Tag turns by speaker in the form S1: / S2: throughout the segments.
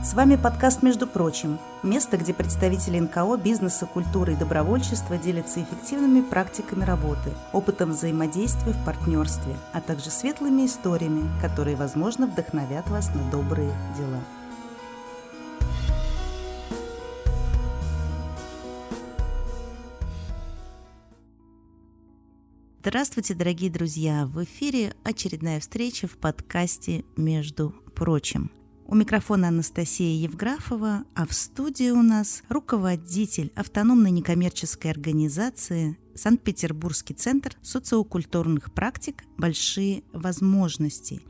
S1: С вами подкаст «Между прочим» – место, где представители НКО, бизнеса, культуры и добровольчества делятся эффективными практиками работы, опытом взаимодействия в партнерстве, а также светлыми историями, которые, возможно, вдохновят вас на добрые дела. Здравствуйте, дорогие друзья! В эфире очередная встреча в подкасте «Между прочим». У микрофона Анастасия Евграфова, а в студии у нас руководитель автономной некоммерческой организации Санкт-Петербургский центр социокультурных практик «Большие возможности»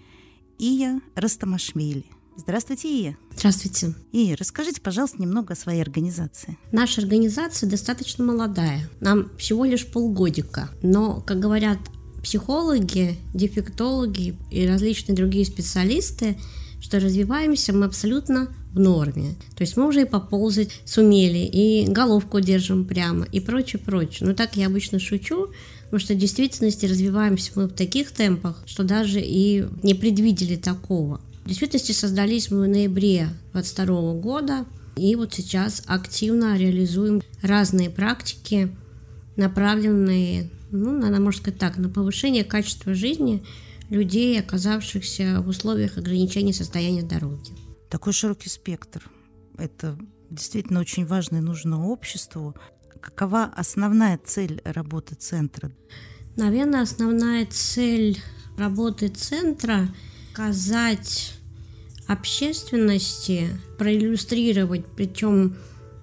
S1: Ия Растамашвили. Здравствуйте, Ия.
S2: Здравствуйте.
S1: И расскажите, пожалуйста, немного о своей организации.
S2: Наша организация достаточно молодая. Нам всего лишь полгодика. Но, как говорят психологи, дефектологи и различные другие специалисты, что развиваемся мы абсолютно в норме. То есть мы уже и поползать сумели, и головку держим прямо, и прочее, прочее. Но так я обычно шучу, потому что в действительности развиваемся мы в таких темпах, что даже и не предвидели такого. В действительности создались мы в ноябре 2022 года, и вот сейчас активно реализуем разные практики, направленные, ну, надо можно сказать так, на повышение качества жизни людей, оказавшихся в условиях ограничения состояния здоровья.
S1: Такой широкий спектр. Это действительно очень важно и нужно обществу. Какова основная цель работы центра?
S2: Наверное, основная цель работы центра – сказать общественности, проиллюстрировать, причем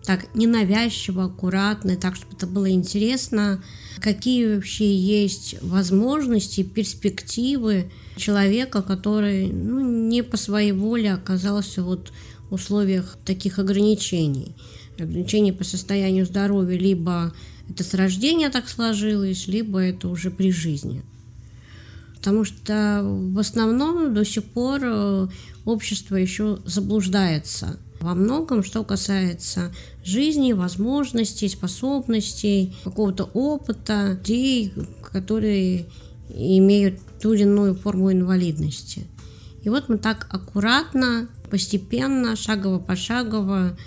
S2: так ненавязчиво, аккуратно, так, чтобы это было интересно, какие вообще есть возможности, перспективы человека, который ну, не по своей воле оказался вот в условиях таких ограничений. Ограничений по состоянию здоровья либо это с рождения так сложилось, либо это уже при жизни. Потому что в основном до сих пор э, общество еще заблуждается во многом, что касается жизни, возможностей, способностей, какого-то опыта людей, которые имеют ту или иную форму инвалидности. И вот мы так аккуратно, постепенно, шагово-пошагово,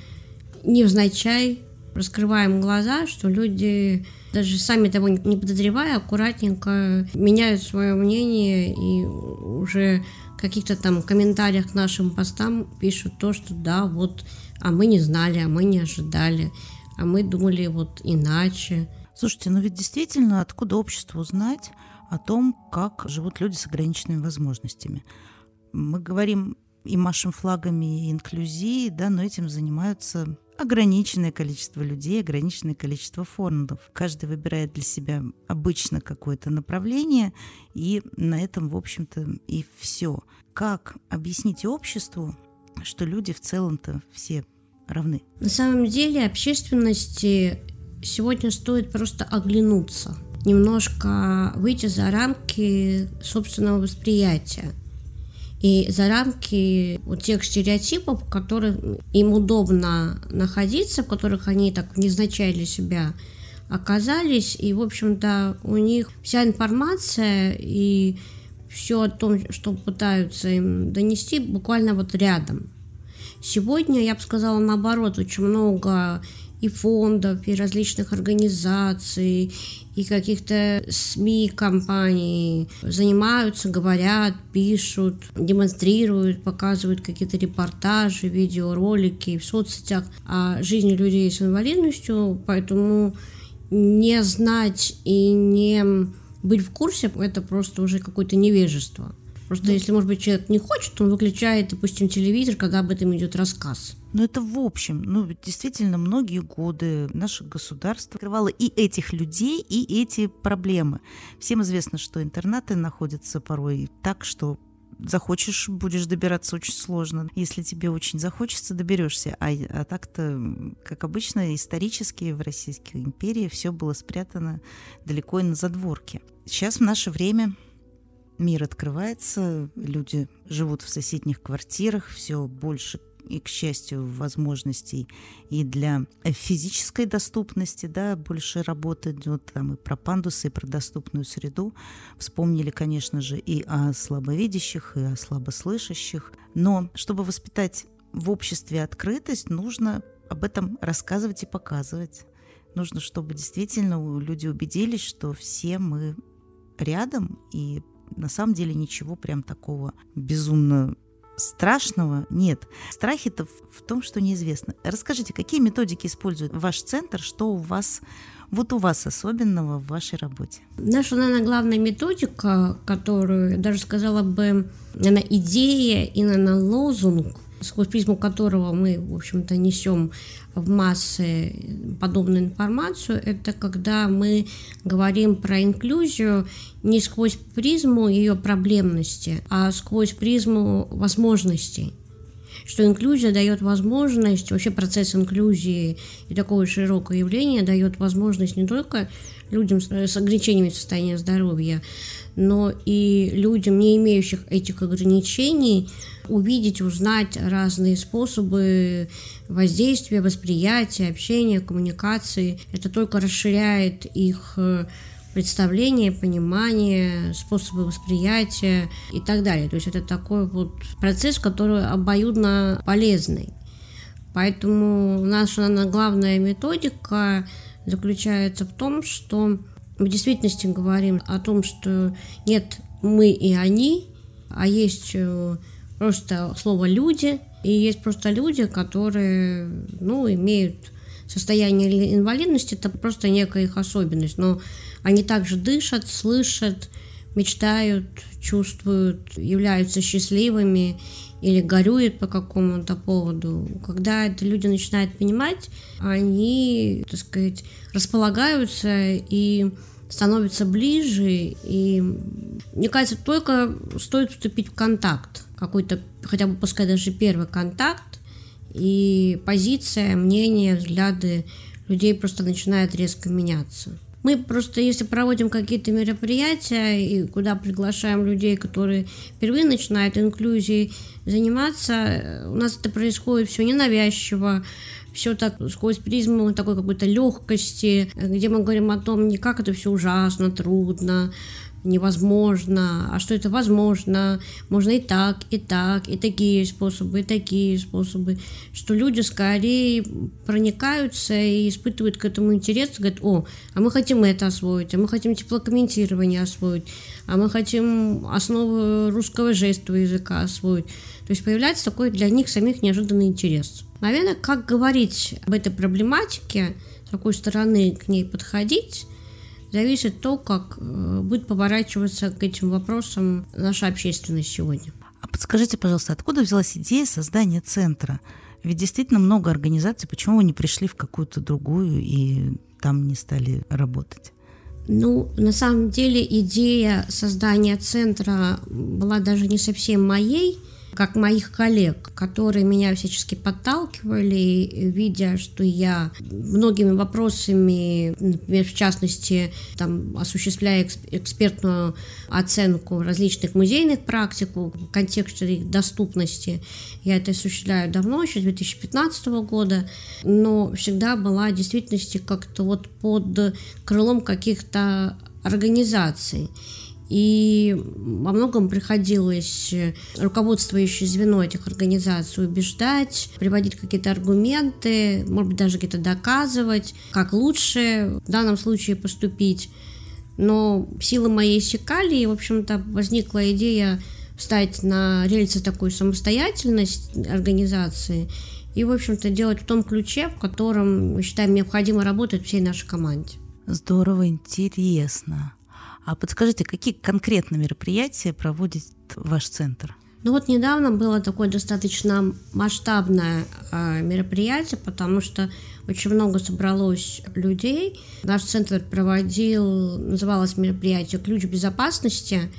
S2: невзначай раскрываем глаза, что люди, даже сами того не подозревая, аккуратненько меняют свое мнение и уже каких-то там комментариях к нашим постам пишут то, что да, вот, а мы не знали, а мы не ожидали, а мы думали вот иначе.
S1: Слушайте, ну ведь действительно, откуда обществу узнать о том, как живут люди с ограниченными возможностями? Мы говорим и машем флагами и инклюзии, да, но этим занимаются ограниченное количество людей, ограниченное количество фондов. Каждый выбирает для себя обычно какое-то направление, и на этом, в общем-то, и все. Как объяснить обществу, что люди в целом-то все равны?
S2: На самом деле общественности сегодня стоит просто оглянуться, немножко выйти за рамки собственного восприятия и за рамки вот тех стереотипов, в которых им удобно находиться, в которых они так незначай для себя оказались, и, в общем-то, у них вся информация и все о том, что пытаются им донести, буквально вот рядом. Сегодня, я бы сказала, наоборот, очень много и фондов, и различных организаций, и каких-то СМИ, компаний занимаются, говорят, пишут, демонстрируют, показывают какие-то репортажи, видеоролики в соцсетях о жизни людей с инвалидностью, поэтому не знать и не быть в курсе – это просто уже какое-то невежество. Просто ну, если, может быть, человек не хочет, он выключает, допустим, телевизор, когда об этом идет рассказ.
S1: Ну, это в общем. Ну, действительно, многие годы наше государство открывало и этих людей, и эти проблемы. Всем известно, что интернаты находятся порой так, что захочешь, будешь добираться очень сложно. Если тебе очень захочется, доберешься. А, а так-то, как обычно, исторически в Российской империи все было спрятано далеко и на задворке. Сейчас в наше время мир открывается, люди живут в соседних квартирах, все больше и, к счастью, возможностей и для физической доступности, да, больше работы идет там и про пандусы, и про доступную среду. Вспомнили, конечно же, и о слабовидящих, и о слабослышащих. Но чтобы воспитать в обществе открытость, нужно об этом рассказывать и показывать. Нужно, чтобы действительно люди убедились, что все мы рядом, и на самом деле ничего прям такого безумно страшного нет. Страхи-то в том, что неизвестно. Расскажите, какие методики использует ваш центр, что у вас вот у вас особенного в вашей работе?
S2: Наша, наверное, главная методика, которую, даже сказала бы, наверное, идея и, наверное, лозунг, сквозь призму которого мы, в общем-то, несем в массы подобную информацию, это когда мы говорим про инклюзию не сквозь призму ее проблемности, а сквозь призму возможностей. Что инклюзия дает возможность, вообще процесс инклюзии и такое широкое явление дает возможность не только людям с ограничениями состояния здоровья, но и людям, не имеющих этих ограничений, увидеть, узнать разные способы воздействия, восприятия, общения, коммуникации. Это только расширяет их э, представление, понимание, способы восприятия и так далее. То есть это такой вот процесс, который обоюдно полезный. Поэтому наша наверное, главная методика заключается в том, что мы в действительности говорим о том, что нет мы и они, а есть э, просто слово люди, и есть просто люди, которые, ну, имеют состояние инвалидности, это просто некая их особенность, но они также дышат, слышат, мечтают, чувствуют, являются счастливыми или горюют по какому-то поводу. Когда это люди начинают понимать, они, так сказать, располагаются и становятся ближе, и мне кажется, только стоит вступить в контакт, какой-то, хотя бы пускай даже первый контакт, и позиция, мнение, взгляды людей просто начинают резко меняться. Мы просто, если проводим какие-то мероприятия, и куда приглашаем людей, которые впервые начинают инклюзией заниматься, у нас это происходит все ненавязчиво, все так сквозь призму такой какой-то легкости, где мы говорим о том, не как это все ужасно, трудно, невозможно, а что это возможно, можно и так, и так, и такие способы, и такие способы, что люди скорее проникаются и испытывают к этому интерес, говорят, о, а мы хотим это освоить, а мы хотим теплокомментирование освоить, а мы хотим основы русского жестового языка освоить. То есть появляется такой для них самих неожиданный интерес. Наверное, как говорить об этой проблематике, с какой стороны к ней подходить, зависит то, как э, будет поворачиваться к этим вопросам наша общественность сегодня.
S1: А подскажите, пожалуйста, откуда взялась идея создания центра? Ведь действительно много организаций, почему вы не пришли в какую-то другую и там не стали работать?
S2: Ну, на самом деле идея создания центра была даже не совсем моей как моих коллег, которые меня всячески подталкивали, видя, что я многими вопросами, например, в частности, там, осуществляя экспертную оценку различных музейных практик в контексте их доступности, я это осуществляю давно, еще с 2015 года, но всегда была в действительности как-то вот под крылом каких-то организаций. И во многом приходилось э, руководствующее звено этих организаций убеждать, приводить какие-то аргументы, может быть, даже где-то доказывать, как лучше в данном случае поступить. Но силы моей иссякали, и, в общем-то, возникла идея встать на рельсы такой самостоятельность организации и, в общем-то, делать в том ключе, в котором, мы считаем, необходимо работать всей нашей команде.
S1: Здорово, интересно. А подскажите, какие конкретно мероприятия проводит ваш центр?
S2: Ну вот недавно было такое достаточно масштабное э, мероприятие, потому что очень много собралось людей. Наш центр проводил, называлось мероприятие «Ключ безопасности»,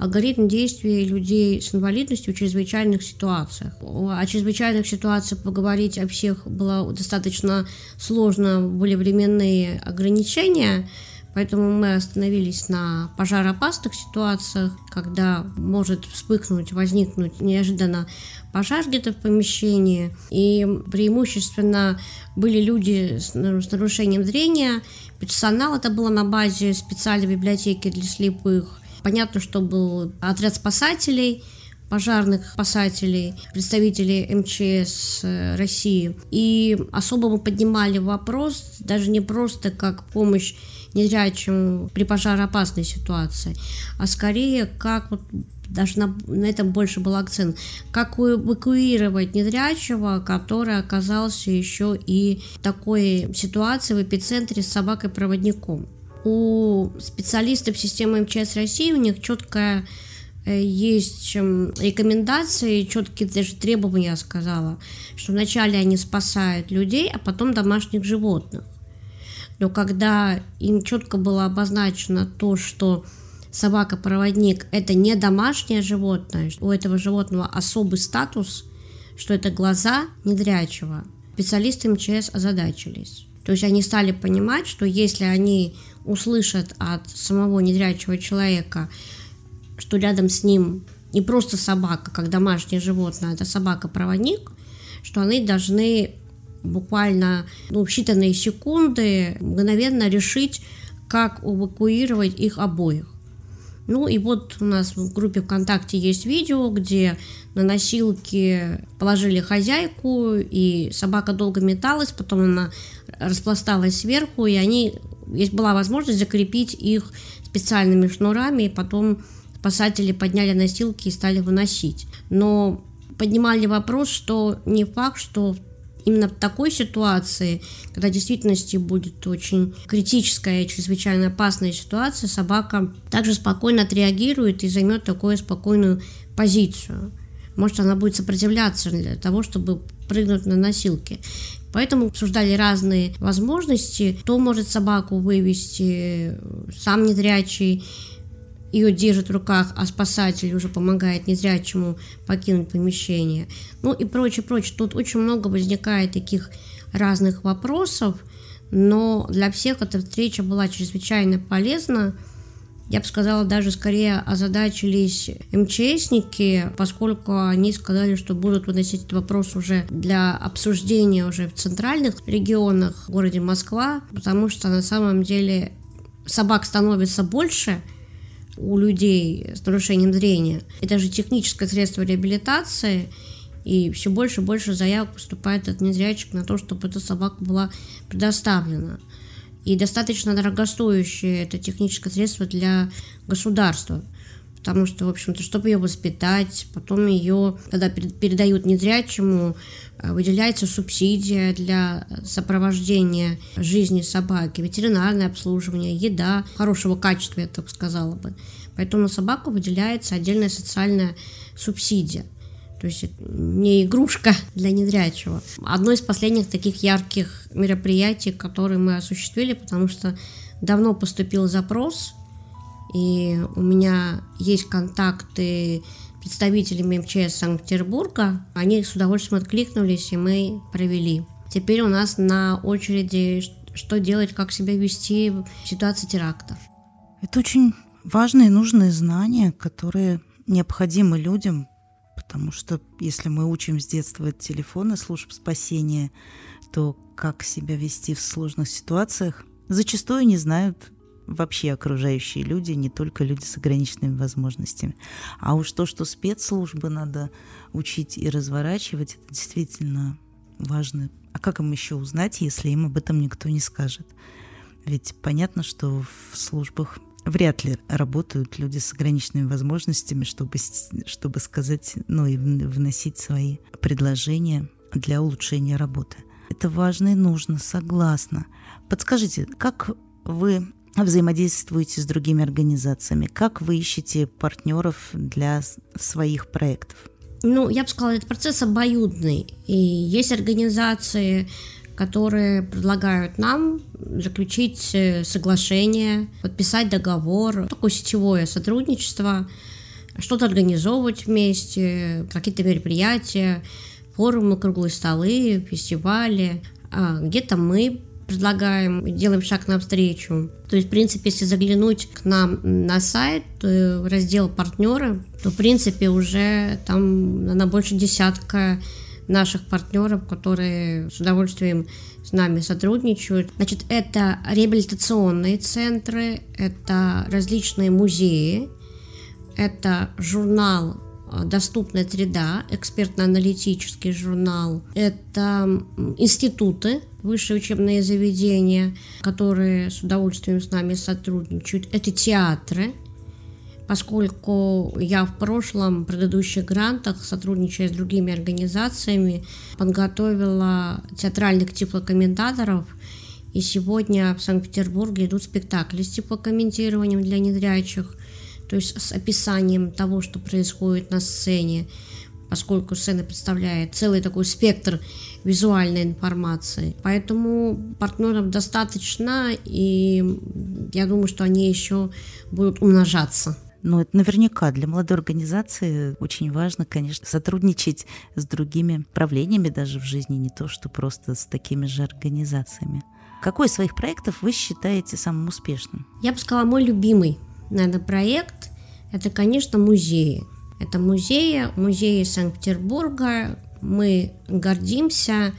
S2: алгоритм действий людей с инвалидностью в чрезвычайных ситуациях. О чрезвычайных ситуациях поговорить о всех было достаточно сложно, были временные ограничения – Поэтому мы остановились на пожароопасных ситуациях, когда может вспыхнуть, возникнуть неожиданно пожар где-то в помещении. И преимущественно были люди с, нарушением зрения. Персонал это было на базе специальной библиотеки для слепых. Понятно, что был отряд спасателей, пожарных спасателей, представителей МЧС э, России. И особо мы поднимали вопрос даже не просто как помощь незрячим при пожароопасной ситуации, а скорее как вот даже на, на этом больше был акцент, как эвакуировать незрячего, который оказался еще и в такой ситуации в эпицентре с собакой-проводником. У специалистов системы МЧС России у них четкая есть рекомендации, четкие даже требования, я сказала, что вначале они спасают людей, а потом домашних животных. Но когда им четко было обозначено то, что собака-проводник – это не домашнее животное, у этого животного особый статус, что это глаза недрячего, специалисты МЧС озадачились. То есть они стали понимать, что если они услышат от самого недрячего человека, что рядом с ним не просто собака, как домашнее животное, а это собака-проводник, что они должны буквально ну, считанные секунды мгновенно решить, как эвакуировать их обоих. Ну и вот у нас в группе ВКонтакте есть видео, где на носилки положили хозяйку, и собака долго металась, потом она распласталась сверху, и они, есть была возможность закрепить их специальными шнурами, и потом спасатели подняли носилки и стали выносить. Но поднимали вопрос, что не факт, что именно в такой ситуации, когда в действительности будет очень критическая и чрезвычайно опасная ситуация, собака также спокойно отреагирует и займет такую спокойную позицию. Может, она будет сопротивляться для того, чтобы прыгнуть на носилки. Поэтому обсуждали разные возможности. Кто может собаку вывести, сам незрячий, ее держит в руках, а спасатель уже помогает незрячему покинуть помещение. Ну и прочее, прочее. Тут очень много возникает таких разных вопросов, но для всех эта встреча была чрезвычайно полезна. Я бы сказала, даже скорее озадачились МЧСники, поскольку они сказали, что будут выносить этот вопрос уже для обсуждения уже в центральных регионах, в городе Москва, потому что на самом деле собак становится больше – у людей с нарушением зрения. Это же техническое средство реабилитации, и все больше и больше заявок поступает от незрячих на то, чтобы эта собака была предоставлена. И достаточно дорогостоящее это техническое средство для государства. Потому что, в общем-то, чтобы ее воспитать, потом ее, когда передают незрячему, выделяется субсидия для сопровождения жизни собаки, ветеринарное обслуживание, еда хорошего качества, я так сказала бы. Поэтому на собаку выделяется отдельная социальная субсидия. То есть не игрушка для незрячего. Одно из последних таких ярких мероприятий, которые мы осуществили, потому что давно поступил запрос, и у меня есть контакты представителями МЧС Санкт-Петербурга. Они с удовольствием откликнулись, и мы провели. Теперь у нас на очереди, что делать, как себя вести в ситуации теракта.
S1: Это очень важные и нужные знания, которые необходимы людям, потому что если мы учим с детства от телефона служб спасения, то как себя вести в сложных ситуациях, зачастую не знают вообще окружающие люди, не только люди с ограниченными возможностями. А уж то, что спецслужбы надо учить и разворачивать, это действительно важно. А как им еще узнать, если им об этом никто не скажет? Ведь понятно, что в службах вряд ли работают люди с ограниченными возможностями, чтобы, чтобы сказать, ну и вносить свои предложения для улучшения работы. Это важно и нужно, согласна. Подскажите, как вы взаимодействуете с другими организациями? Как вы ищете партнеров для своих проектов?
S2: Ну, я бы сказала, это процесс обоюдный. И есть организации, которые предлагают нам заключить э, соглашение, подписать договор, такое сетевое сотрудничество, что-то организовывать вместе, какие-то мероприятия, форумы, круглые столы, фестивали. А где-то мы предлагаем, делаем шаг навстречу. То есть, в принципе, если заглянуть к нам на сайт, в раздел партнеры, то, в принципе, уже там на больше десятка наших партнеров, которые с удовольствием с нами сотрудничают. Значит, это реабилитационные центры, это различные музеи, это журнал доступная среда, экспертно-аналитический журнал. Это институты, высшие учебные заведения, которые с удовольствием с нами сотрудничают. Это театры, поскольку я в прошлом, в предыдущих грантах, сотрудничая с другими организациями, подготовила театральных тифлокомментаторов, и сегодня в Санкт-Петербурге идут спектакли с тифлокомментированием для незрячих, то есть с описанием того, что происходит на сцене, поскольку сцена представляет целый такой спектр визуальной информации. Поэтому партнеров достаточно, и я думаю, что они еще будут умножаться.
S1: Но это наверняка для молодой организации очень важно, конечно, сотрудничать с другими правлениями даже в жизни, не то что просто с такими же организациями. Какой из своих проектов вы считаете самым успешным?
S2: Я бы сказала, мой любимый, наверное, проект – это, конечно, музеи. Это музеи, музеи Санкт-Петербурга. Мы гордимся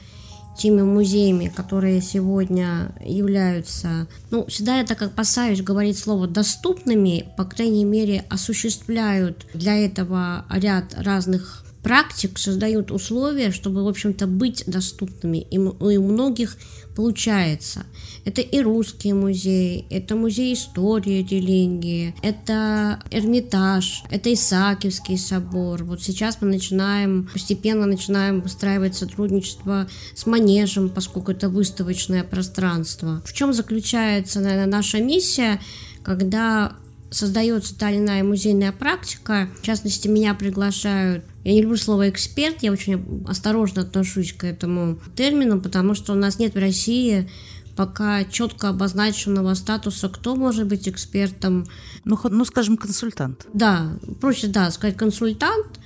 S2: теми музеями, которые сегодня являются, ну, всегда я так опасаюсь говорить слово доступными, по крайней мере, осуществляют для этого ряд разных практик, создают условия, чтобы, в общем-то, быть доступными. И у многих получается. Это и русские музеи, это музей истории религии, это Эрмитаж, это Исаакиевский собор. Вот сейчас мы начинаем, постепенно начинаем выстраивать сотрудничество с Манежем, поскольку это выставочное пространство. В чем заключается, наверное, наша миссия, когда создается та или иная музейная практика, в частности, меня приглашают я не люблю слово эксперт, я очень осторожно отношусь к этому термину, потому что у нас нет в России пока четко обозначенного статуса, кто может быть экспертом.
S1: Ну, ну скажем, консультант.
S2: Да, проще, да, сказать консультант,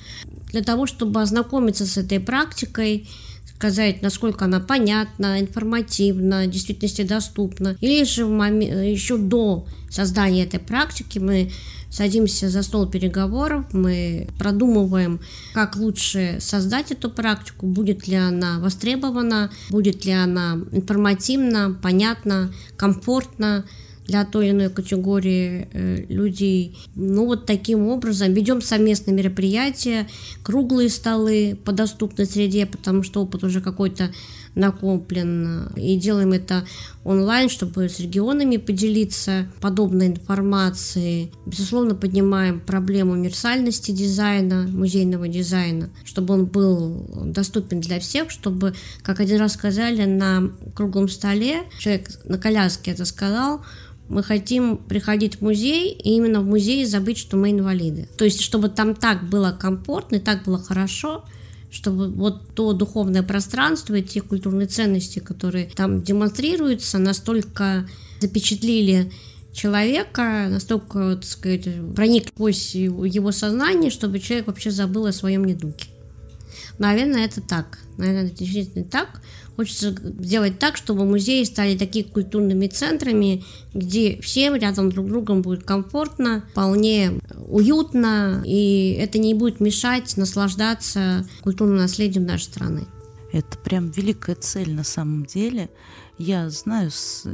S2: для того, чтобы ознакомиться с этой практикой, сказать, насколько она понятна, информативна, в действительности доступна. Или же в момент, еще до создания этой практики мы садимся за стол переговоров, мы продумываем, как лучше создать эту практику, будет ли она востребована, будет ли она информативна, понятна, комфортна для той или иной категории э, людей. Ну вот таким образом ведем совместные мероприятия, круглые столы по доступной среде, потому что опыт уже какой-то накоплен. И делаем это онлайн, чтобы с регионами поделиться подобной информацией. Безусловно, поднимаем проблему универсальности дизайна, музейного дизайна, чтобы он был доступен для всех, чтобы, как один раз сказали, на круглом столе, человек на коляске это сказал, мы хотим приходить в музей и именно в музее забыть, что мы инвалиды. То есть, чтобы там так было комфортно и так было хорошо, чтобы вот то духовное пространство и те культурные ценности, которые там демонстрируются, настолько запечатлили человека, настолько, так сказать, проник сквозь его сознание, чтобы человек вообще забыл о своем недуге. Наверное, это так. Наверное, это действительно так. Хочется сделать так, чтобы музеи стали такими культурными центрами, где всем рядом друг с другом будет комфортно, вполне уютно, и это не будет мешать наслаждаться культурным наследием нашей страны.
S1: Это прям великая цель на самом деле. Я знаю,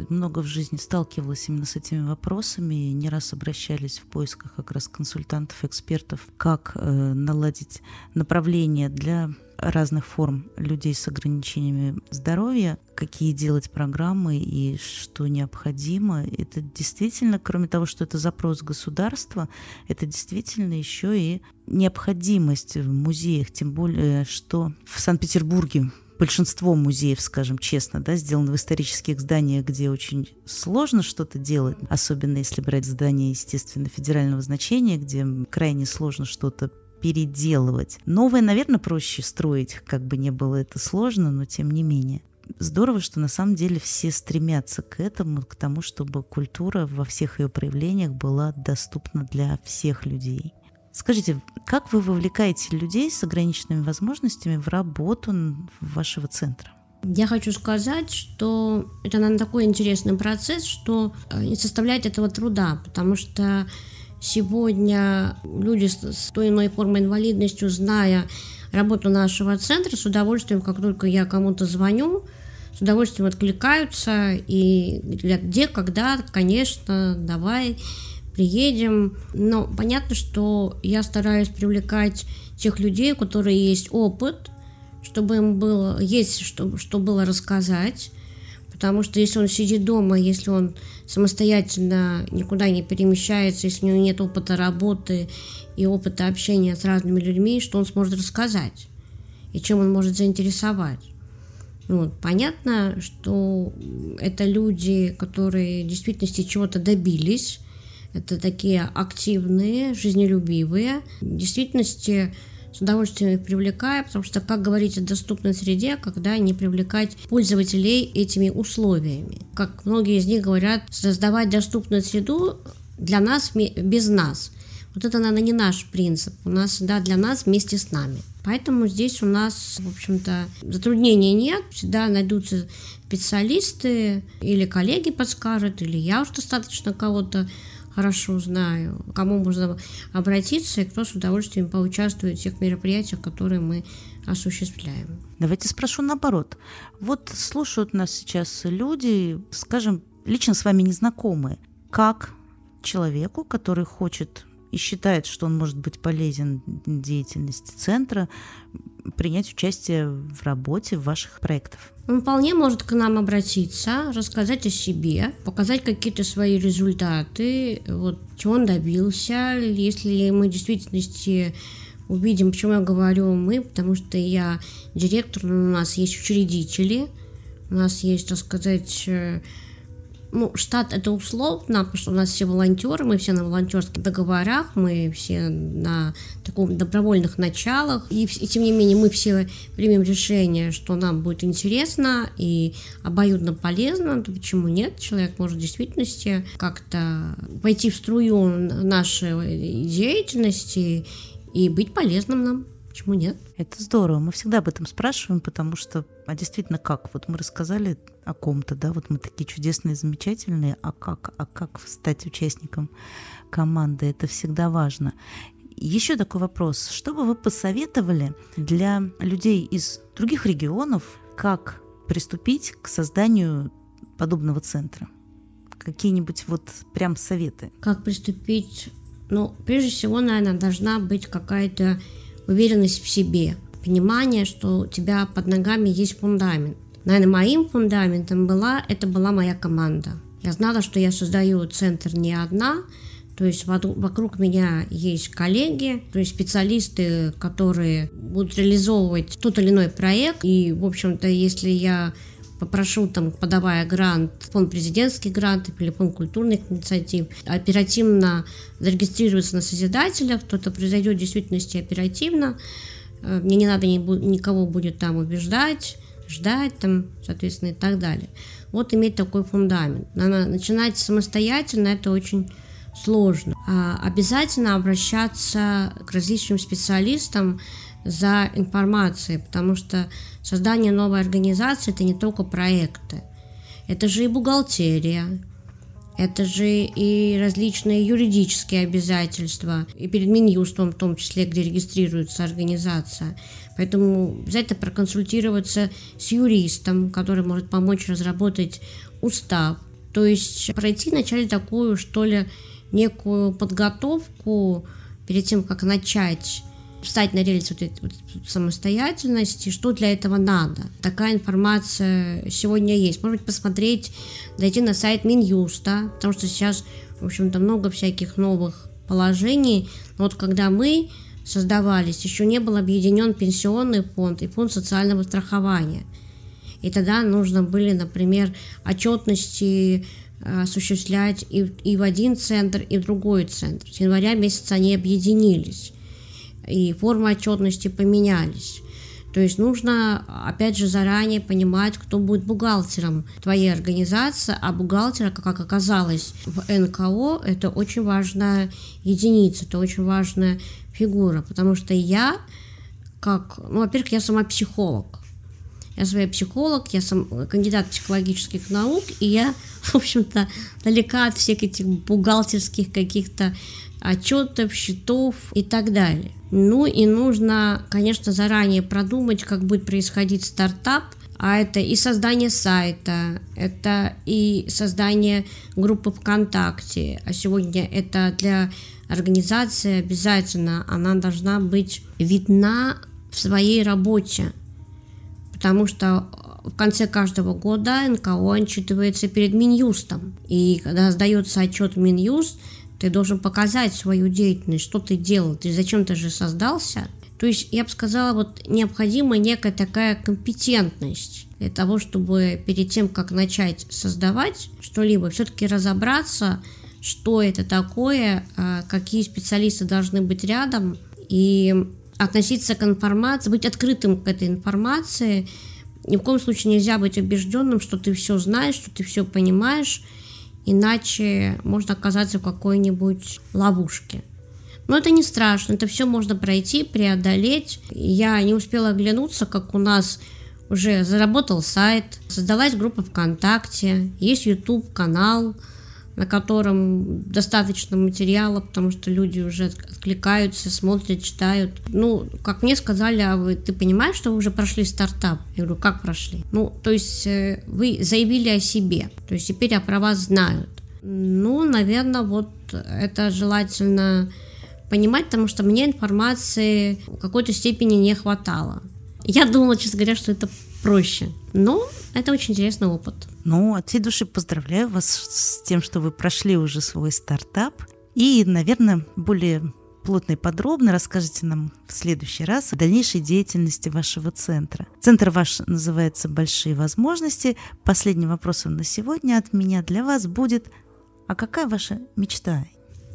S1: много в жизни сталкивалась именно с этими вопросами, и не раз обращались в поисках как раз консультантов, экспертов, как э, наладить направление для разных форм людей с ограничениями здоровья, какие делать программы и что необходимо. Это действительно, кроме того, что это запрос государства, это действительно еще и необходимость в музеях, тем более, что в Санкт-Петербурге большинство музеев, скажем честно, да, сделаны в исторических зданиях, где очень сложно что-то делать, особенно если брать здания, естественно, федерального значения, где крайне сложно что-то переделывать. Новое, наверное, проще строить, как бы не было это сложно, но тем не менее. Здорово, что на самом деле все стремятся к этому, к тому, чтобы культура во всех ее проявлениях была доступна для всех людей. Скажите, как вы вовлекаете людей с ограниченными возможностями в работу вашего центра?
S2: Я хочу сказать, что это, наверное, такой интересный процесс, что э, не составляет этого труда, потому что Сегодня люди с той или иной формой инвалидностью, зная работу нашего центра, с удовольствием, как только я кому-то звоню, с удовольствием откликаются и говорят, где, когда, конечно, давай, приедем. Но понятно, что я стараюсь привлекать тех людей, у которых есть опыт, чтобы им было, есть что, что было рассказать. Потому что если он сидит дома, если он самостоятельно никуда не перемещается, если у него нет опыта работы и опыта общения с разными людьми, что он сможет рассказать и чем он может заинтересовать. Вот. Понятно, что это люди, которые в действительности чего-то добились, это такие активные, жизнелюбивые. В действительности с удовольствием их привлекаю, потому что, как говорить о доступной среде, когда не привлекать пользователей этими условиями. Как многие из них говорят, создавать доступную среду для нас без нас. Вот это, наверное, не наш принцип. У нас всегда для нас вместе с нами. Поэтому здесь у нас, в общем-то, затруднений нет. Всегда найдутся специалисты или коллеги подскажут, или я уж достаточно кого-то хорошо знаю, кому можно обратиться и кто с удовольствием поучаствует в тех мероприятиях, которые мы осуществляем.
S1: Давайте спрошу наоборот. Вот слушают нас сейчас люди, скажем, лично с вами незнакомые. Как человеку, который хочет и считает, что он может быть полезен деятельности центра, принять участие в работе ваших проектах?
S2: Он вполне может к нам обратиться, рассказать о себе, показать какие-то свои результаты, вот, чего он добился. Если мы в действительности увидим, почему я говорю мы, потому что я директор, у нас есть учредители, у нас есть, так сказать, э, ну, штат это условно, потому что у нас все волонтеры, мы все на волонтерских договорах, мы все на таком добровольных началах, и, и тем не менее мы все примем решение, что нам будет интересно и обоюдно полезно, то почему нет? Человек может в действительности как-то пойти в струю нашей деятельности и быть полезным нам. Почему нет?
S1: Это здорово. Мы всегда об этом спрашиваем, потому что, а действительно как? Вот мы рассказали о ком-то, да, вот мы такие чудесные, замечательные, а как? А как стать участником команды? Это всегда важно. Еще такой вопрос. Что бы вы посоветовали для людей из других регионов, как приступить к созданию подобного центра? Какие-нибудь вот прям советы?
S2: Как приступить? Ну, прежде всего, наверное, должна быть какая-то уверенность в себе, понимание, что у тебя под ногами есть фундамент. Наверное, моим фундаментом была, это была моя команда. Я знала, что я создаю центр не одна, то есть вокруг меня есть коллеги, то есть специалисты, которые будут реализовывать тот или иной проект. И, в общем-то, если я попрошу, там, подавая грант, фонд президентский грант или фонд культурных инициатив, оперативно зарегистрироваться на созидателях, то это произойдет в действительности оперативно. Э, мне не надо никого будет там убеждать, ждать, там, соответственно, и так далее. Вот иметь такой фундамент. Надо начинать самостоятельно, это очень сложно. А обязательно обращаться к различным специалистам, за информацией, потому что создание новой организации – это не только проекты, это же и бухгалтерия, это же и различные юридические обязательства, и перед Минюстом в том числе, где регистрируется организация. Поэтому обязательно проконсультироваться с юристом, который может помочь разработать устав. То есть пройти вначале такую, что ли, некую подготовку перед тем, как начать встать на рельсы вот этой вот самостоятельности, что для этого надо. Такая информация сегодня есть. Может быть, посмотреть, зайти на сайт Минюста, потому что сейчас, в общем-то, много всяких новых положений. Но вот когда мы создавались, еще не был объединен пенсионный фонд и фонд социального страхования. И тогда нужно были, например, отчетности э, осуществлять и, и в один центр, и в другой центр. С января месяца они объединились и формы отчетности поменялись. То есть нужно, опять же, заранее понимать, кто будет бухгалтером твоей организации, а бухгалтер, как оказалось в НКО, это очень важная единица, это очень важная фигура, потому что я, как, ну, во-первых, я сама психолог, я своя психолог, я сам кандидат психологических наук, и я, в общем-то, далека от всех этих бухгалтерских каких-то отчетов, счетов и так далее. Ну и нужно, конечно, заранее продумать, как будет происходить стартап, А это и создание сайта, это и создание группы ВКонтакте. А сегодня это для организации обязательно, она должна быть видна в своей работе. Потому что в конце каждого года НКО отчитывается перед Минюстом. И когда сдается отчет Минюст, ты должен показать свою деятельность, что ты делал, ты зачем ты же создался, то есть, я бы сказала, вот необходима некая такая компетентность для того, чтобы перед тем, как начать создавать что-либо, все-таки разобраться, что это такое, а, какие специалисты должны быть рядом, и относиться к информации, быть открытым к этой информации. Ни в коем случае нельзя быть убежденным, что ты все знаешь, что ты все понимаешь, иначе можно оказаться в какой-нибудь ловушке. Но это не страшно, это все можно пройти, преодолеть. Я не успела оглянуться, как у нас уже заработал сайт, создалась группа ВКонтакте, есть YouTube канал, на котором достаточно материала, потому что люди уже откликаются, смотрят, читают. Ну, как мне сказали, а вы, ты понимаешь, что вы уже прошли стартап? Я говорю, как прошли? Ну, то есть э, вы заявили о себе, то есть теперь про вас знают. Ну, наверное, вот это желательно понимать, потому что мне информации в какой-то степени не хватало. Я думала, честно говоря, что это проще. Но это очень интересный опыт.
S1: Ну, от всей души поздравляю вас с тем, что вы прошли уже свой стартап. И, наверное, более плотно и подробно расскажете нам в следующий раз о дальнейшей деятельности вашего центра. Центр ваш называется «Большие возможности». Последний вопрос на сегодня от меня для вас будет «А какая ваша мечта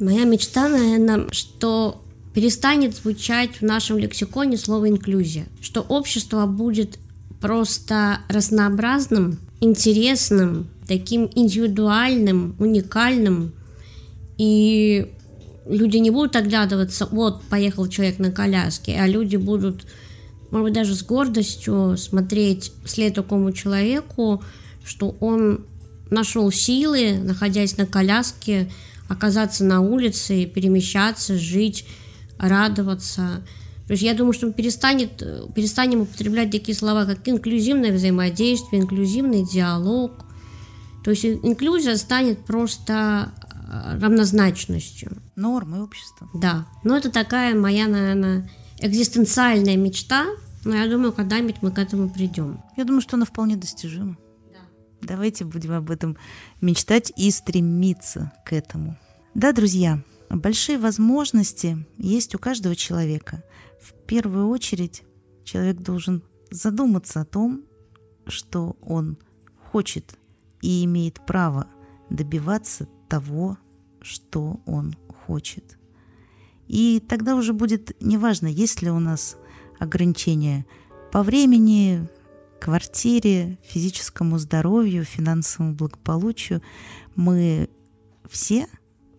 S2: Моя мечта, наверное, что перестанет звучать в нашем лексиконе слово инклюзия, что общество будет просто разнообразным, интересным, таким индивидуальным, уникальным, и люди не будут оглядываться, вот поехал человек на коляске, а люди будут, может быть, даже с гордостью смотреть вслед такому человеку, что он нашел силы, находясь на коляске, оказаться на улице, перемещаться, жить, радоваться. То есть я думаю, что мы перестанет, перестанем употреблять такие слова, как инклюзивное взаимодействие, инклюзивный диалог. То есть инклюзия станет просто э, равнозначностью.
S1: Нормой общества.
S2: Да. Но это такая моя, наверное, экзистенциальная мечта, но я думаю, когда-нибудь мы к этому придем.
S1: Я думаю, что она вполне достижима. Давайте будем об этом мечтать и стремиться к этому. Да, друзья, большие возможности есть у каждого человека. В первую очередь человек должен задуматься о том, что он хочет и имеет право добиваться того, что он хочет. И тогда уже будет неважно, есть ли у нас ограничения по времени, квартире, физическому здоровью, финансовому благополучию, мы все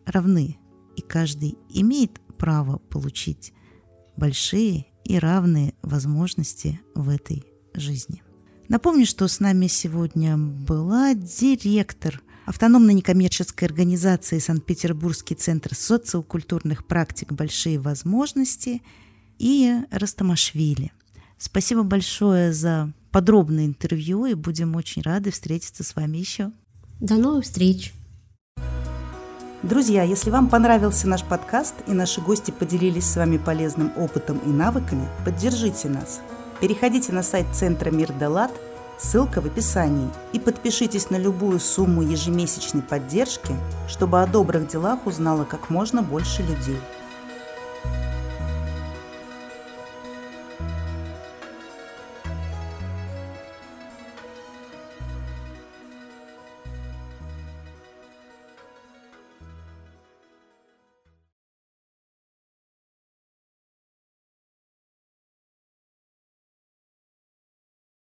S1: равны, и каждый имеет право получить большие и равные возможности в этой жизни. Напомню, что с нами сегодня была директор автономной некоммерческой организации Санкт-Петербургский центр социокультурных практик «Большие возможности» и Растамашвили. Спасибо большое за подробное интервью и будем очень рады встретиться с вами еще.
S2: До новых встреч!
S1: Друзья, если вам понравился наш подкаст и наши гости поделились с вами полезным опытом и навыками, поддержите нас. Переходите на сайт Центра Мир Далат, ссылка в описании, и подпишитесь на любую сумму ежемесячной поддержки, чтобы о добрых делах узнало как можно больше людей –